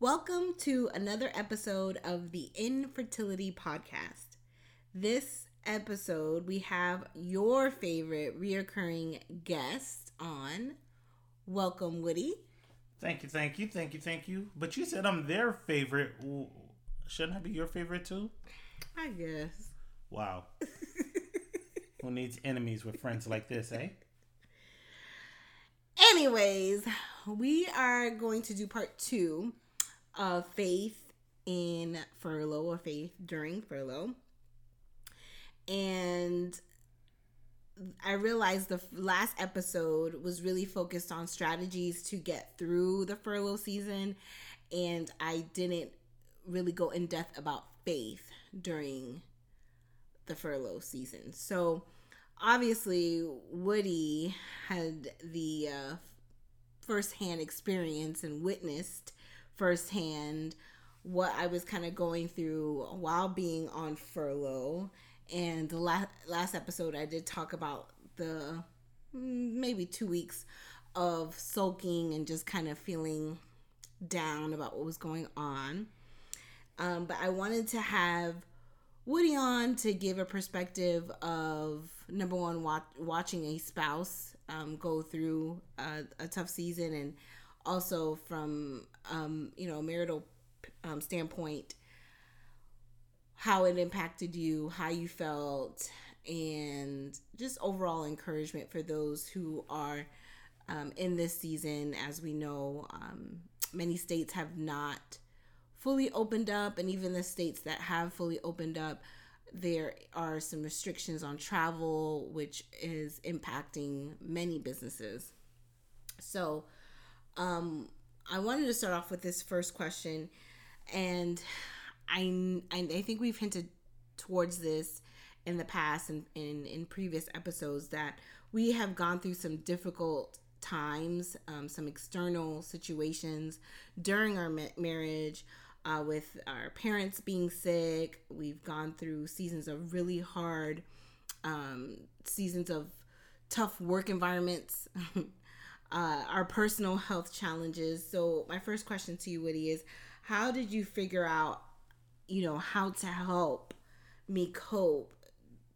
Welcome to another episode of the Infertility Podcast. This episode, we have your favorite reoccurring guest on. Welcome, Woody. Thank you, thank you, thank you, thank you. But you said I'm their favorite. Shouldn't I be your favorite too? I guess. Wow. Who needs enemies with friends like this, eh? Anyways, we are going to do part two of faith in furlough or faith during furlough. And I realized the last episode was really focused on strategies to get through the furlough season. And I didn't really go in depth about faith during the furlough season. So obviously, Woody had the uh, firsthand experience and witnessed firsthand what I was kind of going through while being on furlough. And the last last episode, I did talk about the mm, maybe two weeks of sulking and just kind of feeling down about what was going on. Um, but I wanted to have Woody on to give a perspective of number one, watch, watching a spouse um, go through a, a, tough season, and also from um, you know marital um, standpoint, how it impacted you, how you felt, and just overall encouragement for those who are um, in this season. As we know, um, many states have not fully opened up, and even the states that have fully opened up, there are some restrictions on travel, which is impacting many businesses. So, um, I wanted to start off with this first question, and I I think we've hinted towards this in the past and in, in previous episodes that we have gone through some difficult times, um, some external situations during our ma- marriage uh, with our parents being sick. We've gone through seasons of really hard, um, seasons of tough work environments, uh, our personal health challenges. So, my first question to you, Woody, is how did you figure out, you know, how to help me cope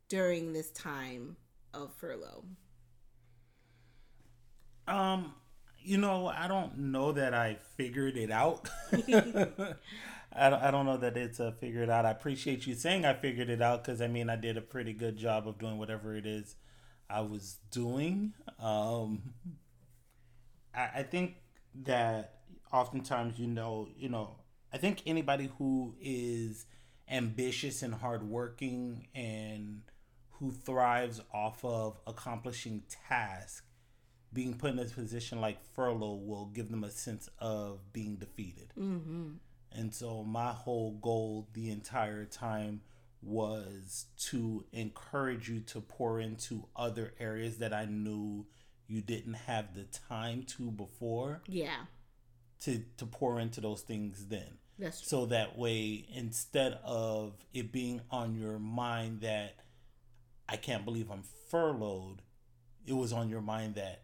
during this time of furlough? Um, you know, I don't know that I figured it out. I, don't, I don't know that it's a figured out. I appreciate you saying I figured it out because I mean, I did a pretty good job of doing whatever it is I was doing. Um, I, I think that oftentimes, you know, you know, I think anybody who is ambitious and hardworking and who thrives off of accomplishing tasks being put in a position like furlough will give them a sense of being defeated. Mm-hmm. And so my whole goal the entire time was to encourage you to pour into other areas that I knew you didn't have the time to before. Yeah. To to pour into those things then. That's true. So that way instead of it being on your mind that I can't believe I'm furloughed, it was on your mind that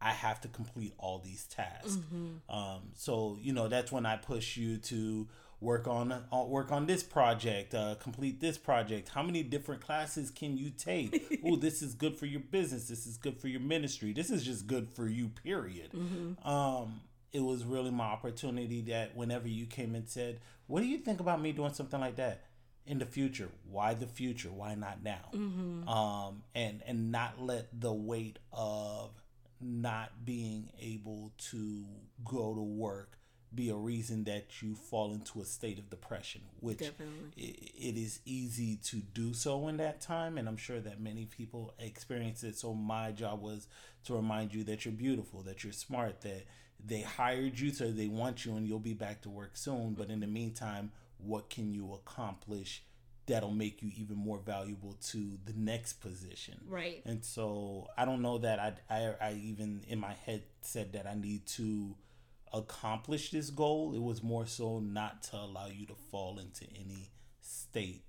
I have to complete all these tasks. Mm-hmm. Um, so you know that's when I push you to work on uh, work on this project, uh, complete this project. How many different classes can you take? oh, this is good for your business. This is good for your ministry. This is just good for you. Period. Mm-hmm. Um, it was really my opportunity that whenever you came and said, "What do you think about me doing something like that?" in the future why the future why not now mm-hmm. um and and not let the weight of not being able to go to work be a reason that you fall into a state of depression, which Definitely. it is easy to do so in that time. And I'm sure that many people experience it. So my job was to remind you that you're beautiful, that you're smart, that they hired you, so they want you, and you'll be back to work soon. But in the meantime, what can you accomplish? that'll make you even more valuable to the next position. Right. And so I don't know that I, I, I even in my head said that I need to accomplish this goal. It was more so not to allow you to fall into any state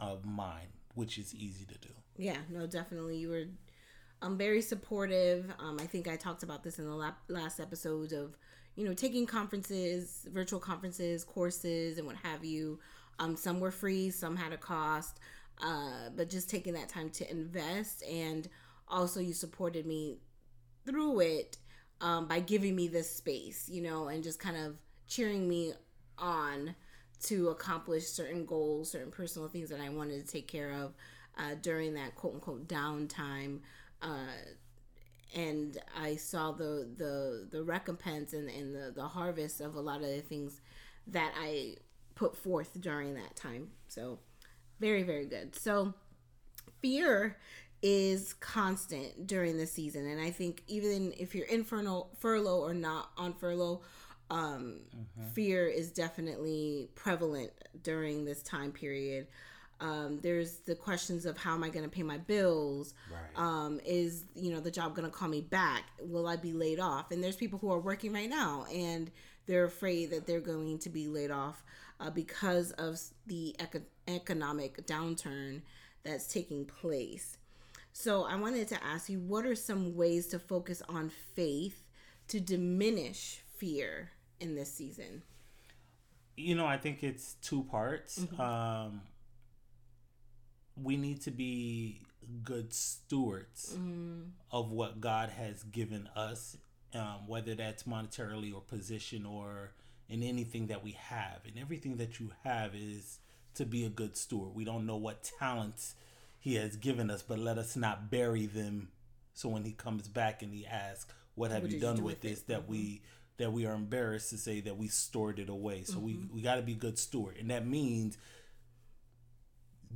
of mind, which is easy to do. Yeah, no, definitely. You were um, very supportive. Um, I think I talked about this in the la- last episode of, you know, taking conferences, virtual conferences, courses, and what have you. Um, some were free, some had a cost, uh, but just taking that time to invest. And also, you supported me through it um, by giving me this space, you know, and just kind of cheering me on to accomplish certain goals, certain personal things that I wanted to take care of uh, during that quote unquote downtime. Uh, and I saw the the the recompense and, and the, the harvest of a lot of the things that I put forth during that time. So very, very good. So fear is constant during the season. And I think even if you're in furlough, furlough or not on furlough, um, mm-hmm. fear is definitely prevalent during this time period. Um, there's the questions of how am I going to pay my bills? Right. Um, is you know the job going to call me back? Will I be laid off? And there's people who are working right now and they're afraid that they're going to be laid off uh, because of the eco- economic downturn that's taking place. So I wanted to ask you what are some ways to focus on faith to diminish fear in this season? You know, I think it's two parts. Mm-hmm. Um, we need to be good stewards mm-hmm. of what God has given us, um, whether that's monetarily or position or in anything that we have. And everything that you have is to be a good steward. We don't know what talents he has given us, but let us not bury them. So when he comes back and he asks, "What have what you done you do with, with this?" that mm-hmm. we that we are embarrassed to say that we stored it away. So mm-hmm. we we got to be good steward, and that means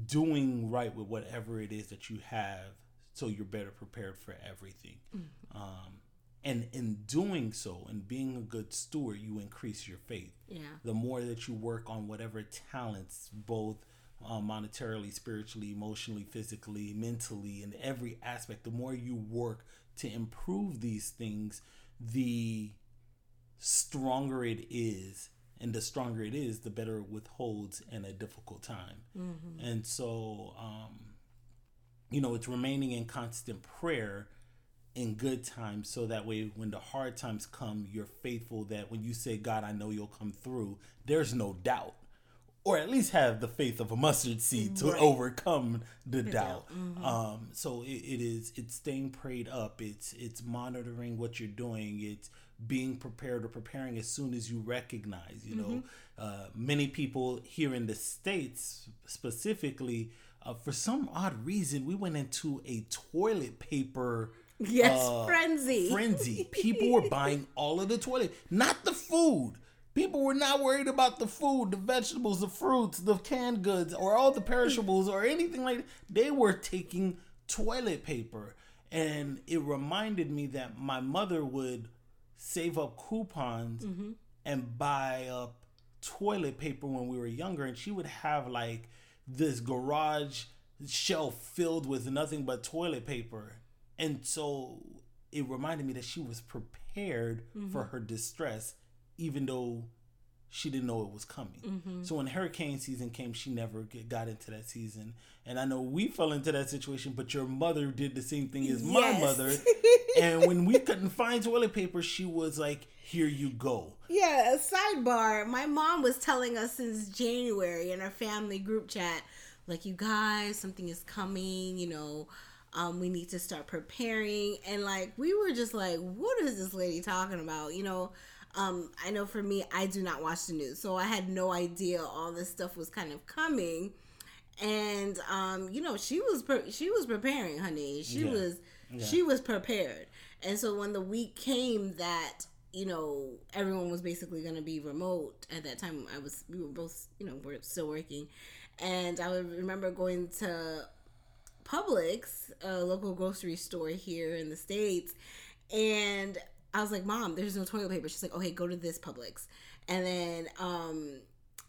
doing right with whatever it is that you have, so you're better prepared for everything. Mm-hmm. Um, and in doing so and being a good steward you increase your faith yeah the more that you work on whatever talents both um, monetarily spiritually emotionally physically mentally in every aspect the more you work to improve these things the stronger it is and the stronger it is the better it withholds in a difficult time mm-hmm. and so um, you know it's remaining in constant prayer in good times so that way when the hard times come you're faithful that when you say god i know you'll come through there's no doubt or at least have the faith of a mustard seed to right. overcome the doubt. Mm-hmm. Um, so it, it is it's staying prayed up. It's it's monitoring what you're doing. It's being prepared or preparing as soon as you recognize. You mm-hmm. know, uh, many people here in the states specifically, uh, for some odd reason, we went into a toilet paper Yes, uh, frenzy. Frenzy. People were buying all of the toilet, not the food. People were not worried about the food, the vegetables, the fruits, the canned goods, or all the perishables, or anything like that. They were taking toilet paper. And it reminded me that my mother would save up coupons mm-hmm. and buy up toilet paper when we were younger. And she would have like this garage shelf filled with nothing but toilet paper and so it reminded me that she was prepared mm-hmm. for her distress, even though she didn't know it was coming. Mm-hmm. So when hurricane season came, she never get, got into that season. And I know we fell into that situation, but your mother did the same thing as yes. my mother. and when we couldn't find toilet paper, she was like, "Here you go." Yeah. A sidebar: My mom was telling us since January in our family group chat, like, "You guys, something is coming." You know um, we need to start preparing. And like, we were just like, what is this lady talking about? You know, um, I know for me, I do not watch the news. So I had no idea all this stuff was kind of coming. And, um, you know, she was, pre- she was preparing, honey. She yeah. was, yeah. she was prepared. And so when the week came that you know, everyone was basically going to be remote at that time. I was, we were both, you know, we're still working. And I would remember going to Publix, a local grocery store here in the States. And I was like, Mom, there's no toilet paper. She's like, Okay, go to this Publix. And then um,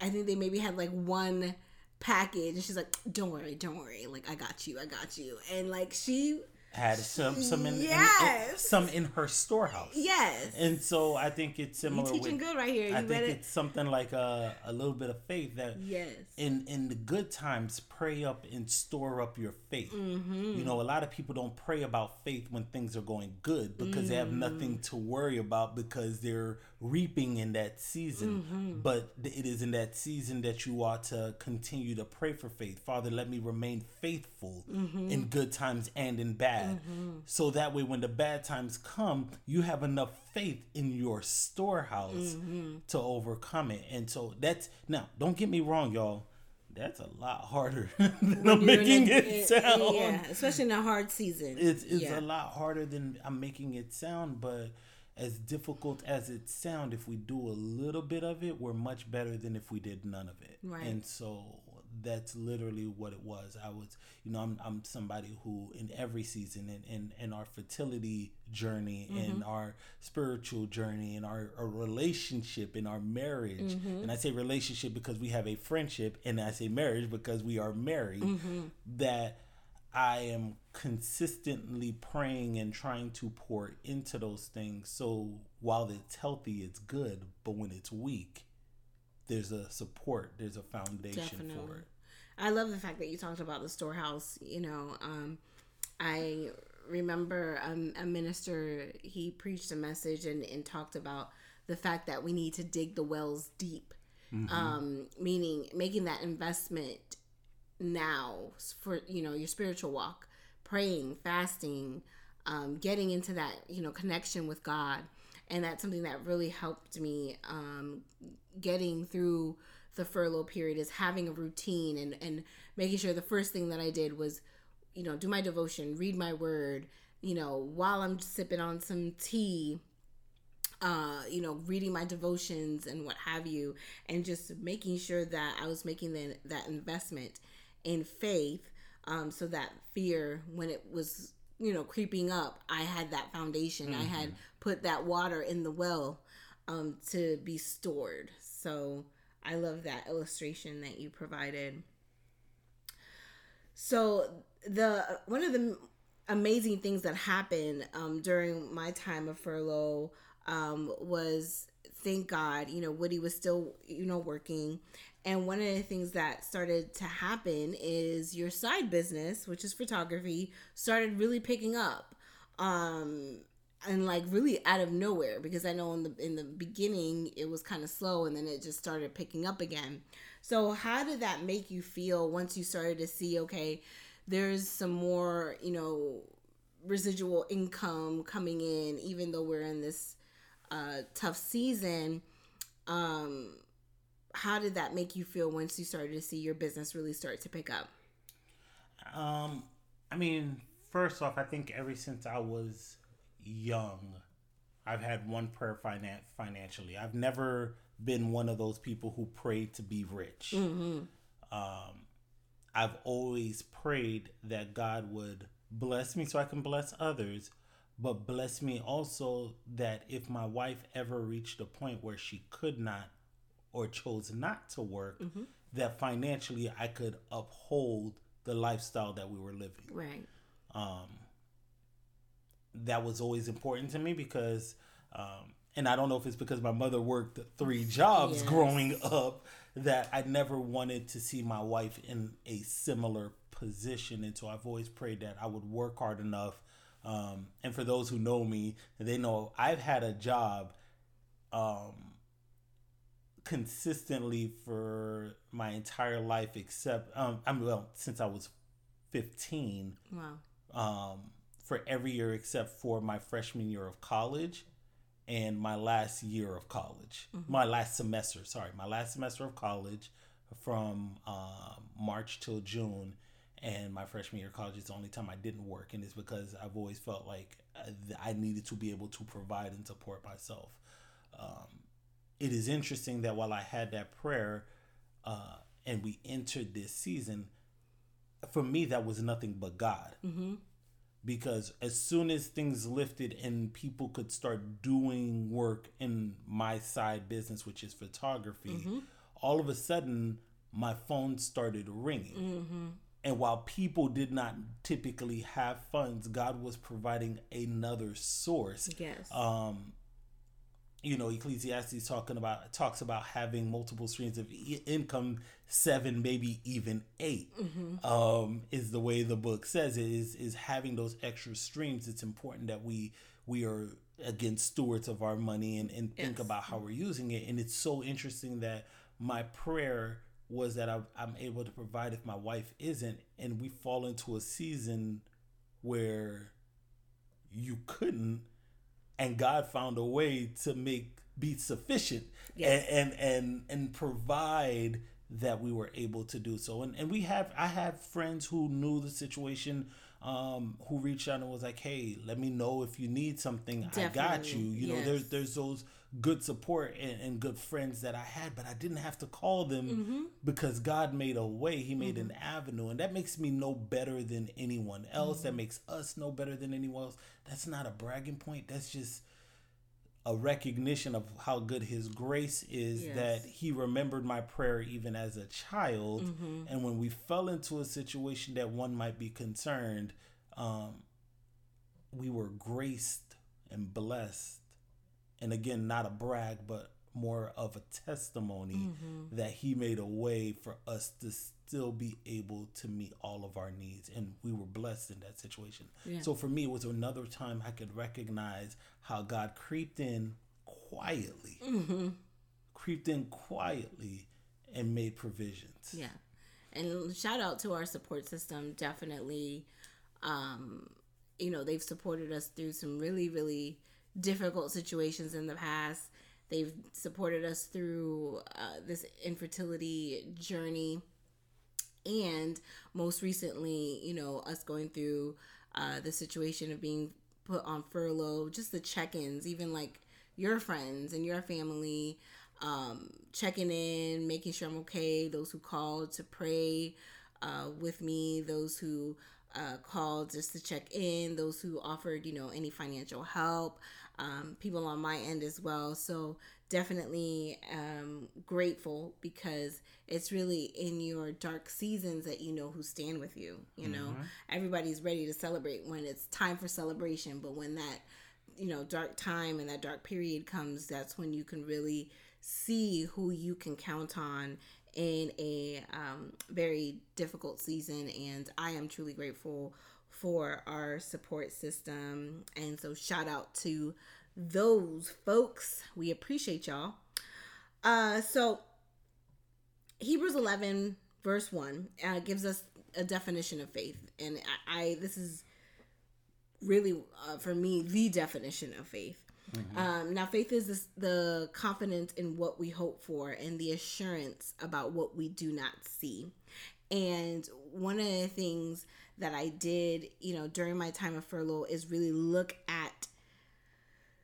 I think they maybe had like one package. And she's like, Don't worry, don't worry. Like, I got you, I got you. And like, she had some some in, Yes. in, in- some in her storehouse. Yes. And so I think it's similar. teaching with, good right here. You I think it's something like a, a little bit of faith that Yes. in in the good times pray up and store up your faith Mm-hmm. you know a lot of people don't pray about faith when things are going good because they have Mm. nothing to worry about because they're reaping in that season Mm-hmm. but it is in that season that you ought to continue to pray for faith father let me remain faithful Mm-hmm. in good times and in bad so that way when the bad times come you have enough faith in your storehouse Mm-hmm. to overcome it and so that's now don't get me wrong y'all that's a lot harder than I'm making a- it sound. Yeah, especially in a hard season. It's it's yeah. a lot harder than I'm making it sound, but as difficult as it sound, if we do a little bit of it, we're much better than if we did none of it. Right. And so that's literally what it was. I was, you know, I'm I'm somebody who in every season in in, in our fertility journey, in mm-hmm. our spiritual journey, in our, our relationship, in our marriage, mm-hmm. and I say relationship because we have a friendship, and I say marriage because we are married. Mm-hmm. That I am consistently praying and trying to pour into those things. So while it's healthy, it's good, but when it's weak, there's a support, there's a foundation for it. I love the fact that you talked about the storehouse. You know, um, I remember um, a minister, he preached a message and, and talked about the fact that we need to dig the wells deep, um, meaning making that investment now for, you know, your spiritual walk, praying, fasting, um, getting into that, you know, connection with God. And that's something that really helped me um, getting through the furlough period is having a routine and, and making sure the first thing that I did was, you know, do my devotion, read my word, you know, while I'm sipping on some tea, uh, you know, reading my devotions and what have you, and just making sure that I was making the, that investment in faith um, so that fear, when it was, you know, creeping up, I had that foundation. I had put that water in the well um, to be stored. So I love that illustration that you provided. So the one of the amazing things that happened um, during my time of furlough um, was thank God, you know, Woody was still, you know, working. And one of the things that started to happen is your side business, which is photography, started really picking up. Um, and like really out of nowhere because I know in the in the beginning it was kind of slow and then it just started picking up again. So how did that make you feel once you started to see okay, there's some more, you know, residual income coming in even though we're in this uh tough season. Um how did that make you feel once you started to see your business really start to pick up? Um, I mean, first off, I think ever since I was young, I've had one prayer finan- financially. I've never been one of those people who prayed to be rich. Um, I've always prayed that God would bless me so I can bless others, but bless me also that if my wife ever reached a point where she could not or chose not to work, that financially I could uphold the lifestyle that we were living Right. that was always important to me because um, and i don't know if it's because my mother worked three jobs Yes. growing up that i never wanted to see my wife in a similar position and so i've always prayed that i would work hard enough um, and for those who know me they know i've had a job um, consistently for my entire life except um, i mean well since i was 15 Wow. um, for every year except for my freshman year of college and my last year of college. My last semester, sorry, my last semester of college from um, March till June. And my freshman year of college is the only time I didn't work. And it's because I've always felt like I needed to be able to provide and support myself. Um, it is interesting that while I had that prayer uh, and we entered this season, for me, that was nothing but God. Mm-hmm. Because as soon as things lifted and people could start doing work in my side business, which is photography, mm-hmm. all of a sudden my phone started ringing. Mm-hmm. And while people did not typically have funds, God was providing another source. Yes. Um, you know, Ecclesiastes talking about talks about having multiple streams of income, seven, maybe even 8 mm-hmm. um, is the way the book says it. Is is having those extra streams. It's important that we we are again stewards of our money and, and think about how we're using it. And it's so interesting that my prayer was that I, I'm able to provide if my wife isn't, and we fall into a season where you couldn't and God found a way to make be sufficient yes. and, and and and provide that we were able to do so. And and we have I have friends who knew the situation um, who reached out and was like, "Hey, let me know if you need something. Definitely. I got you." You yes. know, there's there's those good support and, and, good friends that I had, but I didn't have to call them mm-hmm. because God made a way. He made mm-hmm. an avenue, and that makes me no better than anyone else. Mm-hmm. That makes us no better than anyone else. That's not a bragging point. That's just a recognition of how good his grace is yes. that he remembered my prayer even as a child mm-hmm. and when we fell into a situation that one might be concerned um, we were graced and blessed and again not a brag but more of a testimony mm-hmm. that he made a way for us to still be able to meet all of our needs and we were blessed in that situation yeah. so for me it was another time i could recognize how god creeped in quietly mm-hmm. creeped in quietly and made provisions yeah and shout out to our support system definitely um you know they've supported us through some really really difficult situations in the past They've supported us through uh, this infertility journey. And most recently, you know, us going through uh, the situation of being put on furlough, just the check ins, even like your friends and your family um, checking in, making sure I'm okay, those who called to pray uh, with me, those who uh, called just to check in, those who offered, you know, any financial help um, people on my end as well. So definitely um, grateful because it's really in your dark seasons that you know who stand with you. You know, mm-hmm. everybody's ready to celebrate when it's time for celebration, but when that you know dark time and that dark period comes, that's when you can really see who you can count on in a um, very difficult season. And I am truly grateful for our support system. And so, shout out to those folks. We appreciate y'all. Uh, so, Hebrews 11, verse 1, uh, gives us a definition of faith. And I, I this is really, uh, for me, the definition of faith. Mm-hmm. Um, now, faith is this, the confidence in what we hope for and the assurance about what we do not see. And one of the things that I did, you know, during my time of furlough is really look at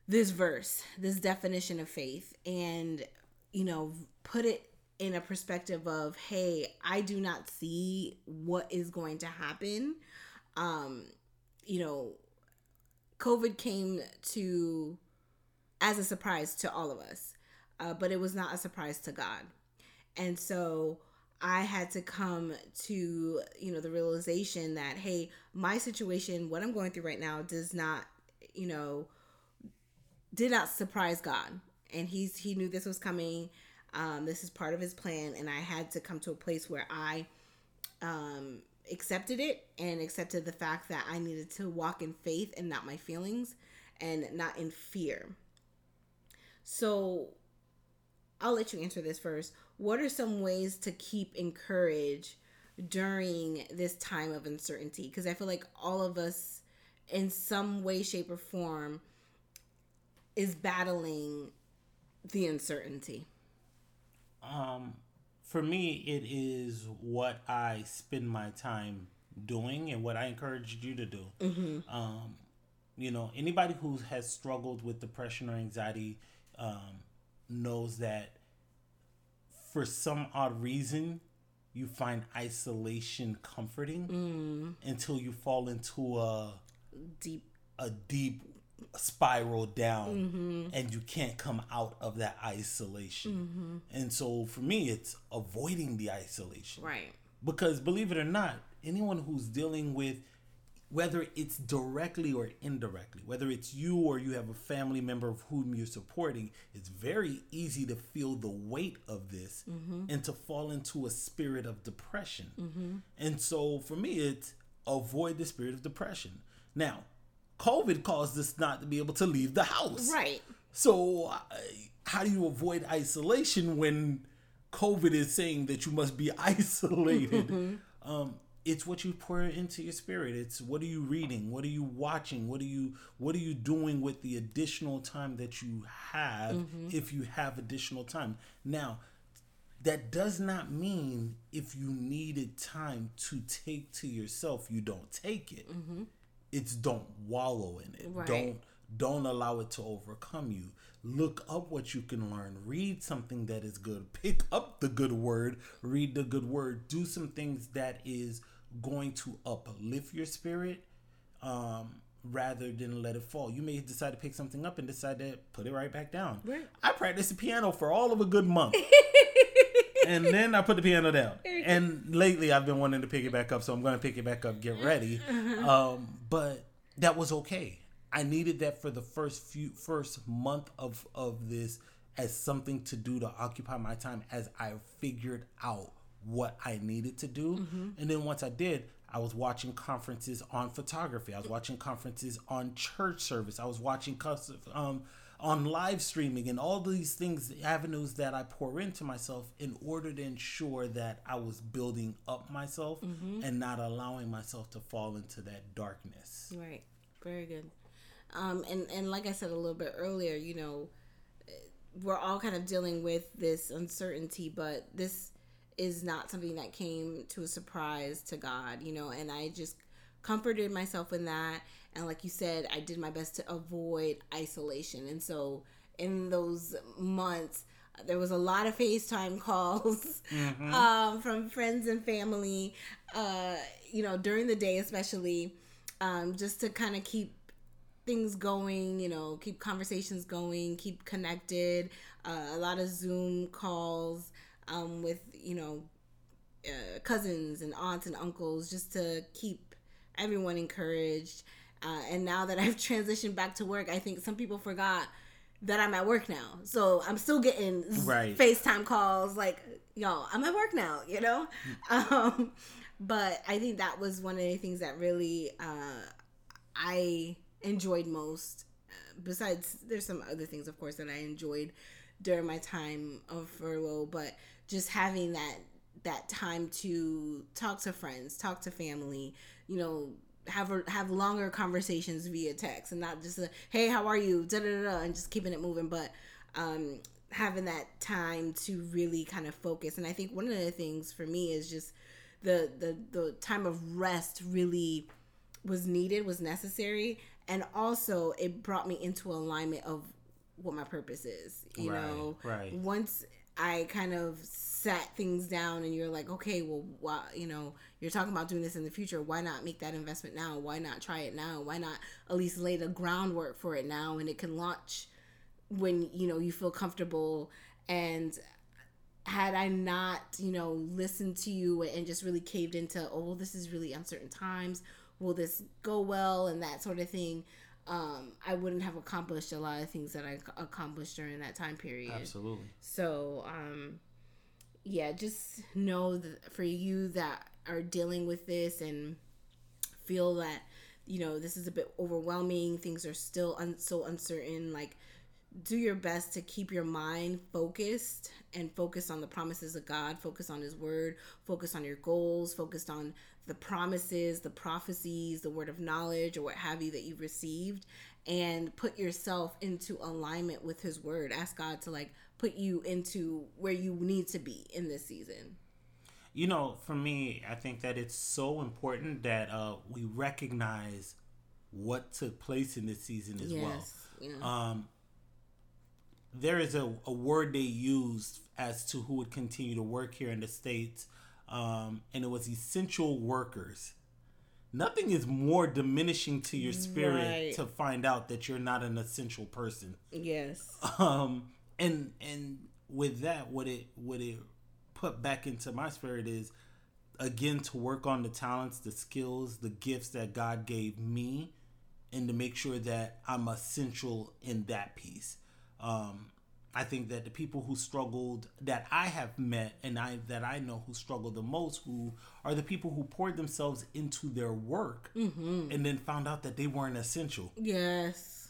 this verse, this definition of faith, and, you know, put it in a perspective of, hey, I do not see what is going to happen. Um, you know, COVID came to as a surprise to all of us, uh, but it was not a surprise to God. And so I had to come to, you know, the realization that, hey, my situation, what I'm going through right now, does not, you know, did not surprise God. And he's he knew this was coming. Um, this is part of his plan, and I had to come to a place where I um, accepted it and accepted the fact that I needed to walk in faith and not my feelings, and not in fear. So, I'll let you answer this first what are some ways to keep encouraged during this time of uncertainty? Because I feel like all of us, in some way, shape, or form, is battling the uncertainty. Um, for me, it is what I spend my time doing and what I encourage you to do. Mm-hmm. Um, You know, anybody who has struggled with depression or anxiety um, knows that for some odd reason, you find isolation comforting mm. until you fall into a deep a deep spiral down mm-hmm. and you can't come out of that isolation. Mm-hmm. And so for me it's avoiding the isolation. Right. Because believe it or not, anyone who's dealing with whether it's directly or indirectly, whether it's you or you have a family member of whom you're supporting, it's very easy to feel the weight of this mm-hmm. and to fall into a spirit of depression. Mm-hmm. And so for me, it's avoid the spirit of depression. Now, COVID caused us not to be able to leave the house. Right. So, uh, how do you avoid isolation when COVID is saying that you must be isolated? Mm-hmm. Um, it's what you pour into your spirit. It's what are you reading? What are you watching? What are you what are you doing with the additional time that you have mm-hmm. if you have additional time? Now that does not mean if you needed time to take to yourself you don't take it. Mm-hmm. it's don't wallow in it. Right. don't don't allow it to overcome you. Look up what you can learn. Read something that is good. Pick up the good word. Read the good word. Do some things that is going to uplift your spirit um, rather than let it fall. You may decide to pick something up and decide to put it right back down. Right. I practiced the piano for all of a good month. and then I put the piano down. And lately I've been wanting to pick it back up, so I'm going to pick it back up, get ready. Um, but that was okay. I needed that for the first few first month of of this as something to do to occupy my time as I figured out what I needed to do. Mm-hmm. And then once I did, I was watching conferences on photography. I was watching conferences on church service. I was watching um, on live streaming and all these things, avenues that I pour into myself in order to ensure that I was building up myself mm-hmm. and not allowing myself to fall into that darkness. Right. Very good. Um, and, and like I said a little bit earlier, you know, we're all kind of dealing with this uncertainty, but this is not something that came to a surprise to God, you know, and I just comforted myself in that. And like you said, I did my best to avoid isolation. And so in those months, there was a lot of FaceTime calls mm-hmm. um, from friends and family, uh, you know, during the day, especially, um, just to kind of keep things going, you know, keep conversations going, keep connected. Uh, a lot of Zoom calls um, with you know uh, cousins and aunts and uncles just to keep everyone encouraged. Uh, and now that I've transitioned back to work, I think some people forgot that I'm at work now. So I'm still getting right. FaceTime calls like, y'all, I'm at work now, you know? um, but I think that was one of the things that really uh, I enjoyed most. Uh, besides, there's some other things, of course, that I enjoyed during my time of furlough, but just having that that time to talk to friends, talk to family, you know, have a, have longer conversations via text and not just a hey how are you da da da and just keeping it moving, but um, having that time to really kind of focus. And I think one of the things for me is just the the the time of rest really was needed, was necessary, and also it brought me into alignment of what my purpose is. You right, know, right. once I kind of sat things down and you're like, okay, well, why, you know, you're talking about doing this in the future. Why not make that investment now? Why not try it now? Why not at least lay the groundwork for it now and it can launch when, you know, you feel comfortable and had I not, you know, listened to you and just really caved into, oh, well, this is really uncertain times. Will this go well? And that sort of thing um, I wouldn't have accomplished a lot of things that I accomplished during that time period. Absolutely. So, um, yeah, just know that for you that are dealing with this and feel that you know this is a bit overwhelming, things are still un- so uncertain. Like, do your best to keep your mind focused and focus on the promises of God, focus on His Word, focus on your goals, focused on the promises, the prophecies, the word of knowledge, or what have you that you've received, and put yourself into alignment with His Word. Ask God to like put you into where you need to be in this season. You know, for me, I think that it's so important that uh, we recognize what took place in this season as Yes. well. Yeah. Um, there is a, a word they used as to who would continue to work here in the States, um, and it was essential workers. Nothing is more diminishing to your spirit Right. to find out that you're not an essential person. yes. Um, and and with that, what it what it put back into my spirit is again to work on the talents, the skills, the gifts that God gave me, and to make sure that I'm essential in that piece. Um, I think that the people who struggled that I have met and I that I know who struggle the most, who are the people who poured themselves into their work mm-hmm. and then found out that they weren't essential. Yes.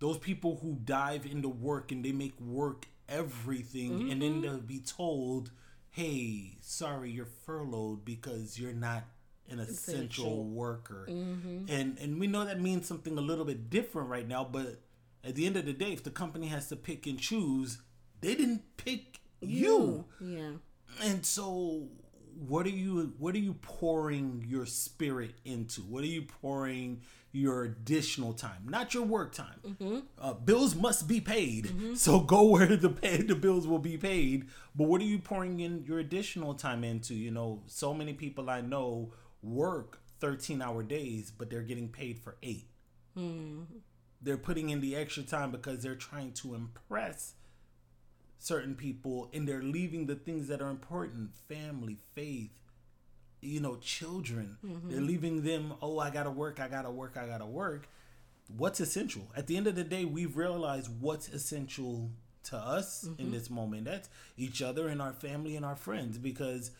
those people who dive into work and they make work everything and then mm-hmm. they'll be told hey sorry you're furloughed because you're not an essential, Essential. worker. Mm-hmm. And and we know that means something a little bit different right now but at the end of the day if the company has to pick and choose they didn't pick you. Yeah. and so what are you what are you pouring your spirit into? What are you pouring your additional time? Not your work time. Mm-hmm. Uh, bills must be paid. Mm-hmm. So go where the pay the bills will be paid. But what are you pouring in your additional time into? You know so many people i know work 13 hour days but they're getting paid for 8 hmm. They're putting in the extra time because they're trying to impress certain people and they're leaving the things that are important family faith you know children. Mm-hmm. They're leaving them oh i gotta work i gotta work i gotta work. What's essential? At the end of the day we've realized what's essential to us in mm-hmm. this moment. That's each other and our family and our friends because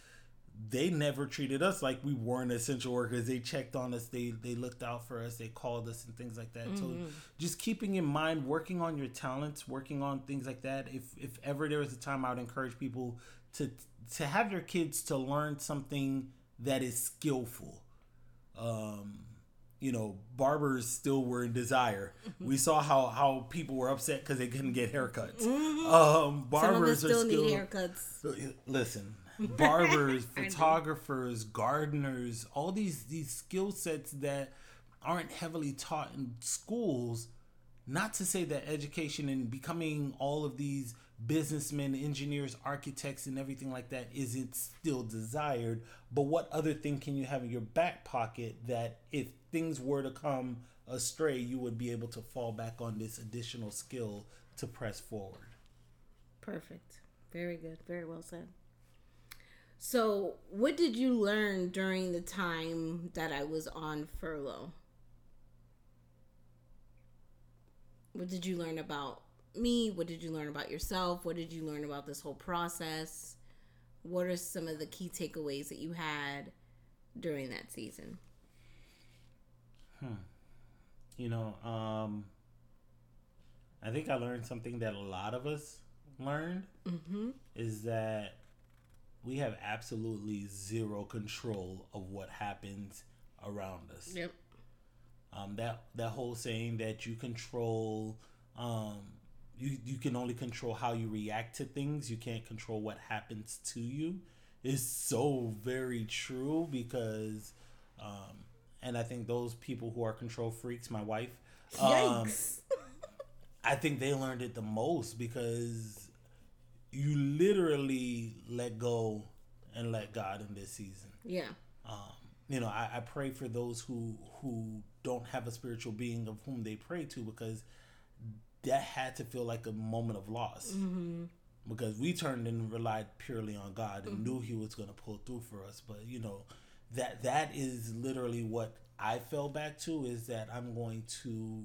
they never treated us like we weren't essential workers. They checked on us. They they looked out for us. They called us and things like that. So just keeping in mind, working on your talents, working on things like that. If if ever there was a time, I would encourage people to to have your kids to learn something that is skillful. Um, you know, barbers still were in desire. We saw how how people were upset because they couldn't get haircuts. Um, Some of us barbers still are still need haircuts. listen barbers photographers gardeners all these these skill sets that aren't heavily taught in schools not to say that education and becoming all of these businessmen engineers architects and everything like that isn't still desired but what other thing can you have in your back pocket that if things were to come astray you would be able to fall back on this additional skill to press forward Perfect. Very good. Very well said. So, what did you learn during the time that I was on furlough? What did you learn about me? What did you learn about yourself? What did you learn about this whole process? What are some of the key takeaways that you had during that season? Hmm. you know um i think i learned something that a lot of us learned Mm-hmm. is that we have absolutely zero control of what happens around us Yep. um that that whole saying that you control um you you can only control how you react to things you can't control what happens to you is so very true because um and i think those people who are control freaks my wife um, Yikes. I think they learned it the most because you literally let go and let God in this season. yeah. Um, you know, I, I pray for those who who don't have a spiritual being of whom they pray to because that had to feel like a moment of loss. Because we turned and relied purely on God and knew He was going to pull through for us. But you know, that that is literally what I fell back to is that I'm going to.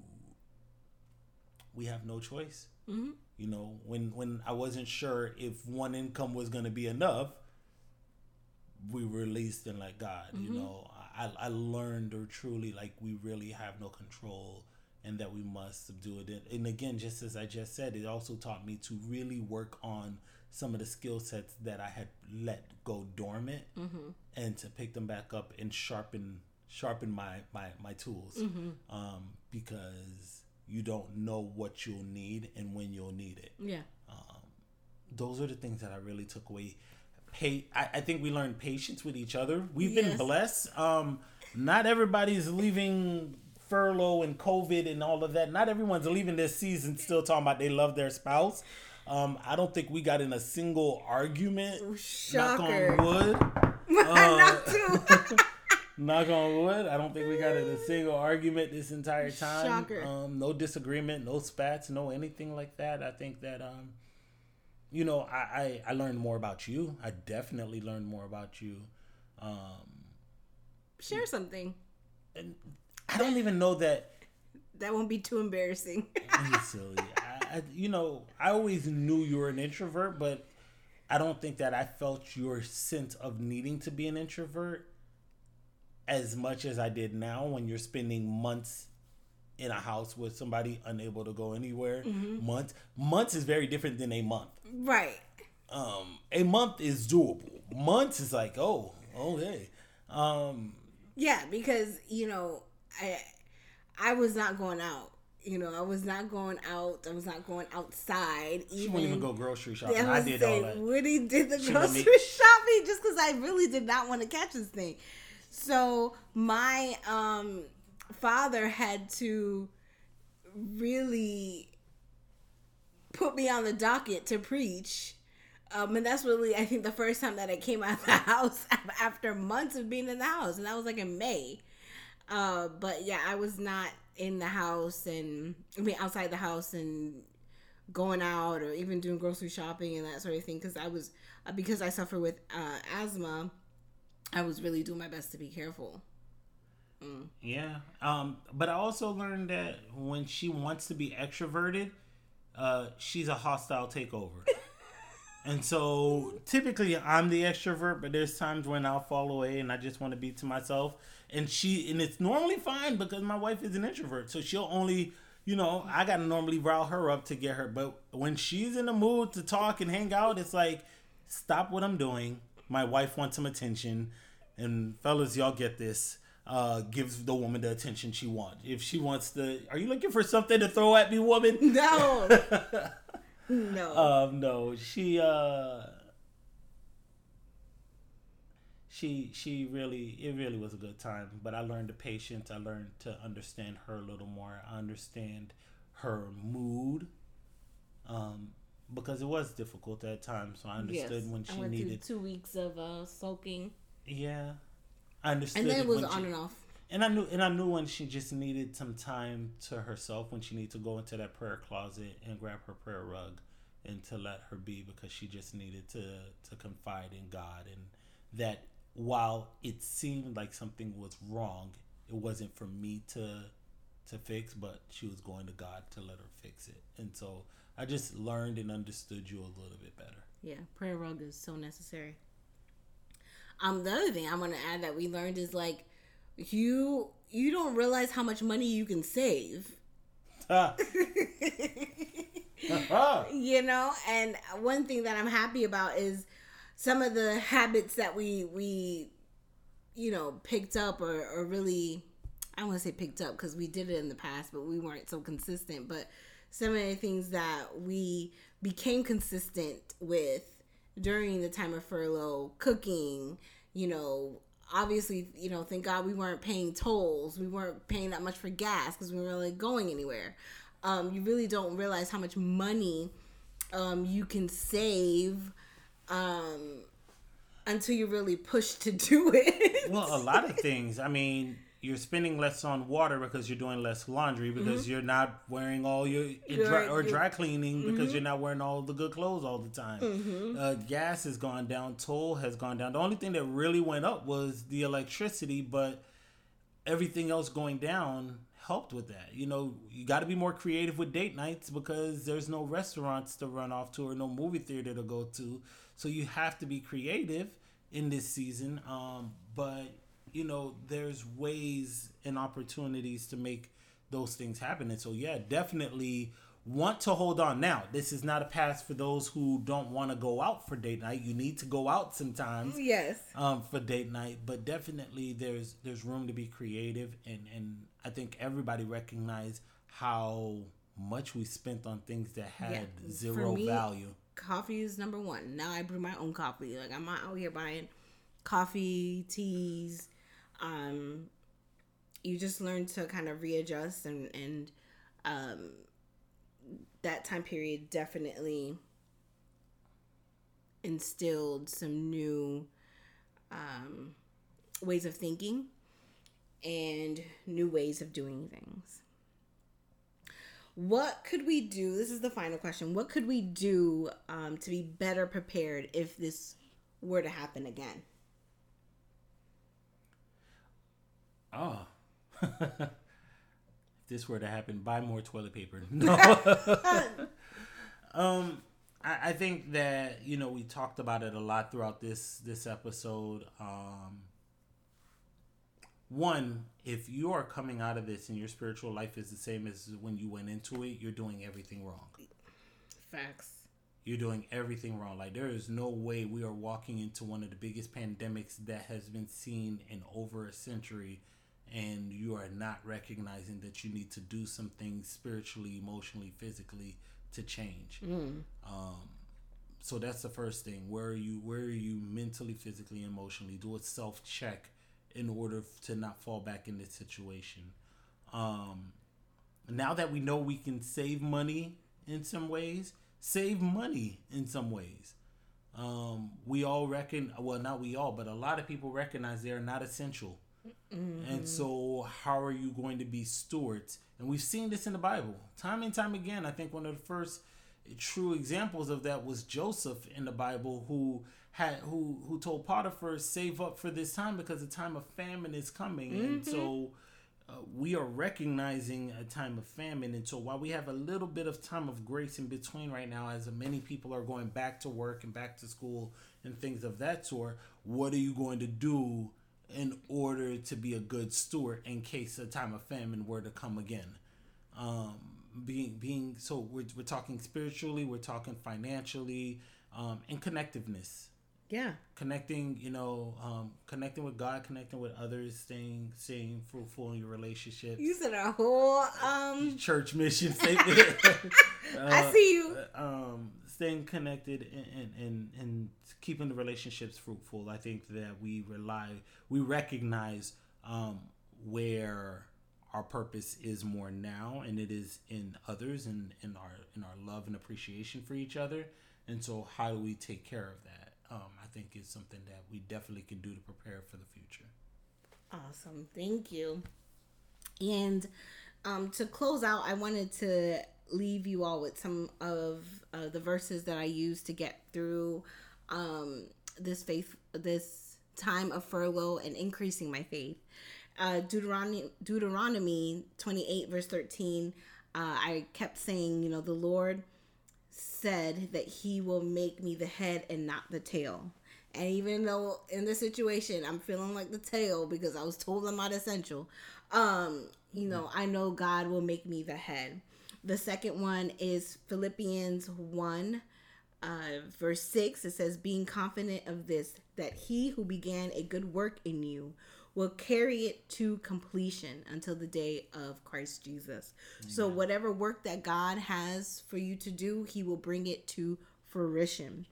We have no choice. Mm-hmm. You know, when when I wasn't sure if one income was going to be enough, we released and like God. You know, I I learned or truly like we really have no control and that we must subdue it. And- And again, just as I just said, it also taught me to really work on some of the skill sets that I had let go dormant and to pick them back up and sharpen sharpen my my my tools um, because you don't know what you'll need and when you'll need it Yeah. those are the things that I really took away. Pay, I, I think we learned patience with each other. We've been Yes. blessed. Um, not everybody's leaving furlough and COVID and all of that. Not everyone's leaving this season still talking about they love their spouse. Um, I don't think we got in a single argument. Shocker. Knock on wood. Uh, Not too. knock on wood. I don't think we got in a single argument this entire time. Shocker. Um, no disagreement, no spats, no anything like that. I think that um, you know, I, I, I learned more about you. I definitely learned more about you. Um, Share something. and I don't even know that That won't be too embarrassing. Silly. I, I, you know, I always knew you were an introvert, but I don't think that I felt your sense of needing to be an introvert as much as I did now when you're spending months in a house with somebody unable to go anywhere. Months months is very different than a month. right. Um, a month is doable. Months is like, oh, okay. Um, Yeah, because you know, I I was not going out. You know, I was not going out. I was not going outside. she Even wouldn't even go grocery shopping. Yeah, I was did saying, all that. Woody did the She grocery shopping just because I really did not want to catch this thing. So my um father had to really put me on the docket to preach. Um, and that's really, I think, the first time that I came out of the house after months of being in the house, and that was like in May. Uh, but yeah, I was not in the house and I mean outside the house and going out or even doing grocery shopping and that sort of thing because I was uh, because I suffer with uh, asthma. I was really doing my best to be careful. Yeah. Um, but I also learned that when she wants to be extroverted, uh, she's a hostile takeover. and so typically I'm the extrovert, but there's times when I'll fall away and I just want to be to myself. And she and it's normally fine because my wife is an introvert. So she'll only you know, I gotta normally rile her up to get her. But when she's in the mood to talk and hang out, it's like, stop what I'm doing. My wife wants some attention. And fellas, y'all get this. Uh, gives the woman the attention she wants. If she wants to, are you looking for something to throw at me, woman? No, no. um, no, she, uh, she, she really, it really was a good time. But I learned the patience. I learned to understand her a little more. I understand her mood. Um, because it was difficult at times. So I understood when I she went needed. through two weeks of uh, soaking, Yeah, I understood. and then it was on she- and off. And I knew, and I knew when she just needed some time to herself, when she needed to go into that prayer closet and grab her prayer rug, and to let her be, because she just needed to to confide in God, and that while it seemed like something was wrong, it wasn't for me to to fix, but she was going to God to let her fix it, and so I just learned and understood you a little bit better. Yeah, prayer rug is so necessary. Um, the other thing I want to add that we learned is like you you don't realize how much money you can save. Ah. Ah. you know and one thing that i'm happy about is some of the habits that we we you know picked up or, or really i want to say picked up because we did it in the past but we weren't so consistent but some of the things that we became consistent with during the time of furlough cooking you know obviously you know thank god we weren't paying tolls we weren't paying that much for gas because we weren't really going anywhere um, you really don't realize how much money um, you can save um, until you're really pushed to do it. Well, a lot of things. I mean, you're spending less on water because you're doing less laundry because you're not wearing all your dry, or dry cleaning because you're not wearing all the good clothes all the time. Uh, gas has gone down. Toll has gone down. The only thing that really went up was the electricity, but everything else going down helped with that. You know, you got to be more creative with date nights because there's no restaurants to run off to or no movie theater to go to. So you have to be creative in this season. Um, but you know, there's ways and opportunities to make those things happen. And so, yeah, definitely want to hold on. Now, this is not a pass for those who don't want to go out for date night. You need to go out sometimes yes. um, for date night, but definitely there's there's room to be creative, and and I think everybody recognize how much we spent on things that had Yeah, zero me- value. Coffee is number one. Now I brew my own coffee. Like I'm not out here buying coffee, teas. Um, you just learn to kind of readjust and and um, that time period definitely instilled some new um, ways of thinking and new ways of doing things. What could we do? This is the final question. What could we do um, to be better prepared if this were to happen again? Oh. if this were to happen, buy more toilet paper. No. um, I, I, think that you know we talked about it a lot throughout this this episode. Um, one, if you are coming out of this and your spiritual life is the same as when you went into it, you're doing everything wrong. Facts. You're doing everything wrong. Like there is no way we are walking into one of the biggest pandemics that has been seen in over a century and you are not recognizing that you need to do some things spiritually, emotionally, physically to change. Mm. Um, so that's the first thing. Where are you? Where are you mentally, physically, emotionally? Do a self check in order to not fall back in this situation. Um, now that we know we can save money in some ways, save money in some ways. Um, we all reckon, well, not we all, but a lot of people recognize they are not essential. Mm-hmm. And so, how are you going to be stewards? And we've seen this in the Bible time and time again. I think one of the first true examples of that was Joseph in the Bible, who had who who told Potiphar save up for this time because the time of famine is coming, mm-hmm. and so. Uh, we are recognizing a time of famine, and so while we have a little bit of time of grace in between right now, as many people are going back to work and back to school and things of that sort, what are you going to do in order to be a good steward in case a time of famine were to come again. Um, being being so we're, we're talking spiritually, we're talking financially, um, and connectiveness. Yeah. Connecting, you know, um, connecting with God, connecting with others, staying staying fruitful in your relationship. You said a whole um church mission statement. uh, I see you. Um, staying connected and, and, and keeping the relationships fruitful. I think that we rely, we recognize um, where our purpose is more now, and it is in others and in our in our love and appreciation for each other. And so, how do we take care of that? Um, I think is something that we definitely can do to prepare for the future. Awesome, thank you. And um, to close out, I wanted to leave you all with some of uh, the verses that I use to get through um, this faith, this time of furlough and increasing my faith. Uh, Deuteronomy, Deuteronomy 28, verse 13, uh, I kept saying, you know, the Lord said that he will make me the head and not the tail. And even though in this situation I'm feeling like the tail because I was told I'm not essential, um, you know, I know God will make me the head. The second one is Philippians 1, uh, verse 6. It says, Being confident of this, that he who began a good work in you will carry it to completion until the day of Christ Jesus. Amen. So, whatever work that God has for you to do, he will bring it to fruition.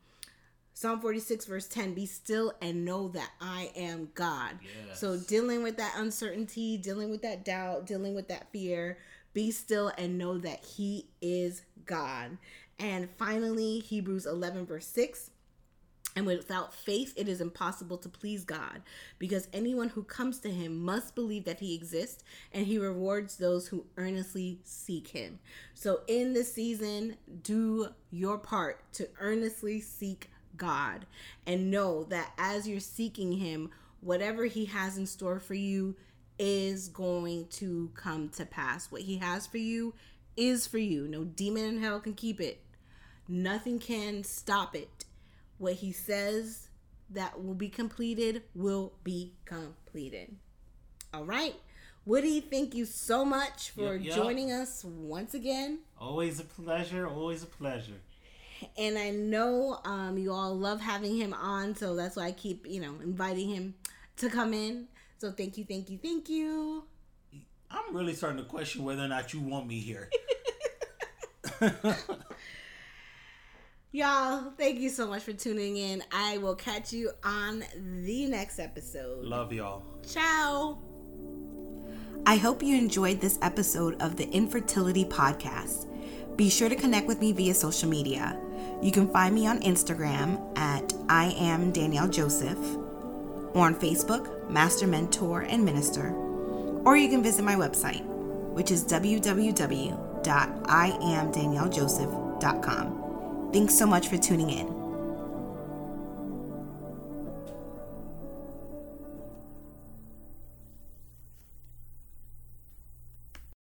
Psalm 46, verse 10 Be still and know that I am God. Yes. So, dealing with that uncertainty, dealing with that doubt, dealing with that fear, be still and know that He is God. And finally, Hebrews 11, verse 6. And without faith, it is impossible to please God because anyone who comes to him must believe that he exists and he rewards those who earnestly seek him. So, in this season, do your part to earnestly seek God and know that as you're seeking him, whatever he has in store for you is going to come to pass. What he has for you is for you. No demon in hell can keep it. Nothing can stop it. What he says that will be completed will be completed. All right. Woody, thank you so much for yep, yep. joining us once again. Always a pleasure. Always a pleasure. And I know um, you all love having him on, so that's why I keep, you know, inviting him to come in. So thank you, thank you, thank you. I'm really starting to question whether or not you want me here. Y'all, thank you so much for tuning in. I will catch you on the next episode. Love y'all. Ciao. I hope you enjoyed this episode of the Infertility Podcast. Be sure to connect with me via social media. You can find me on Instagram at I am Danielle Joseph, or on Facebook, Master Mentor and Minister, or you can visit my website, which is www.iamdaniellejoseph.com. Thanks so much for tuning in.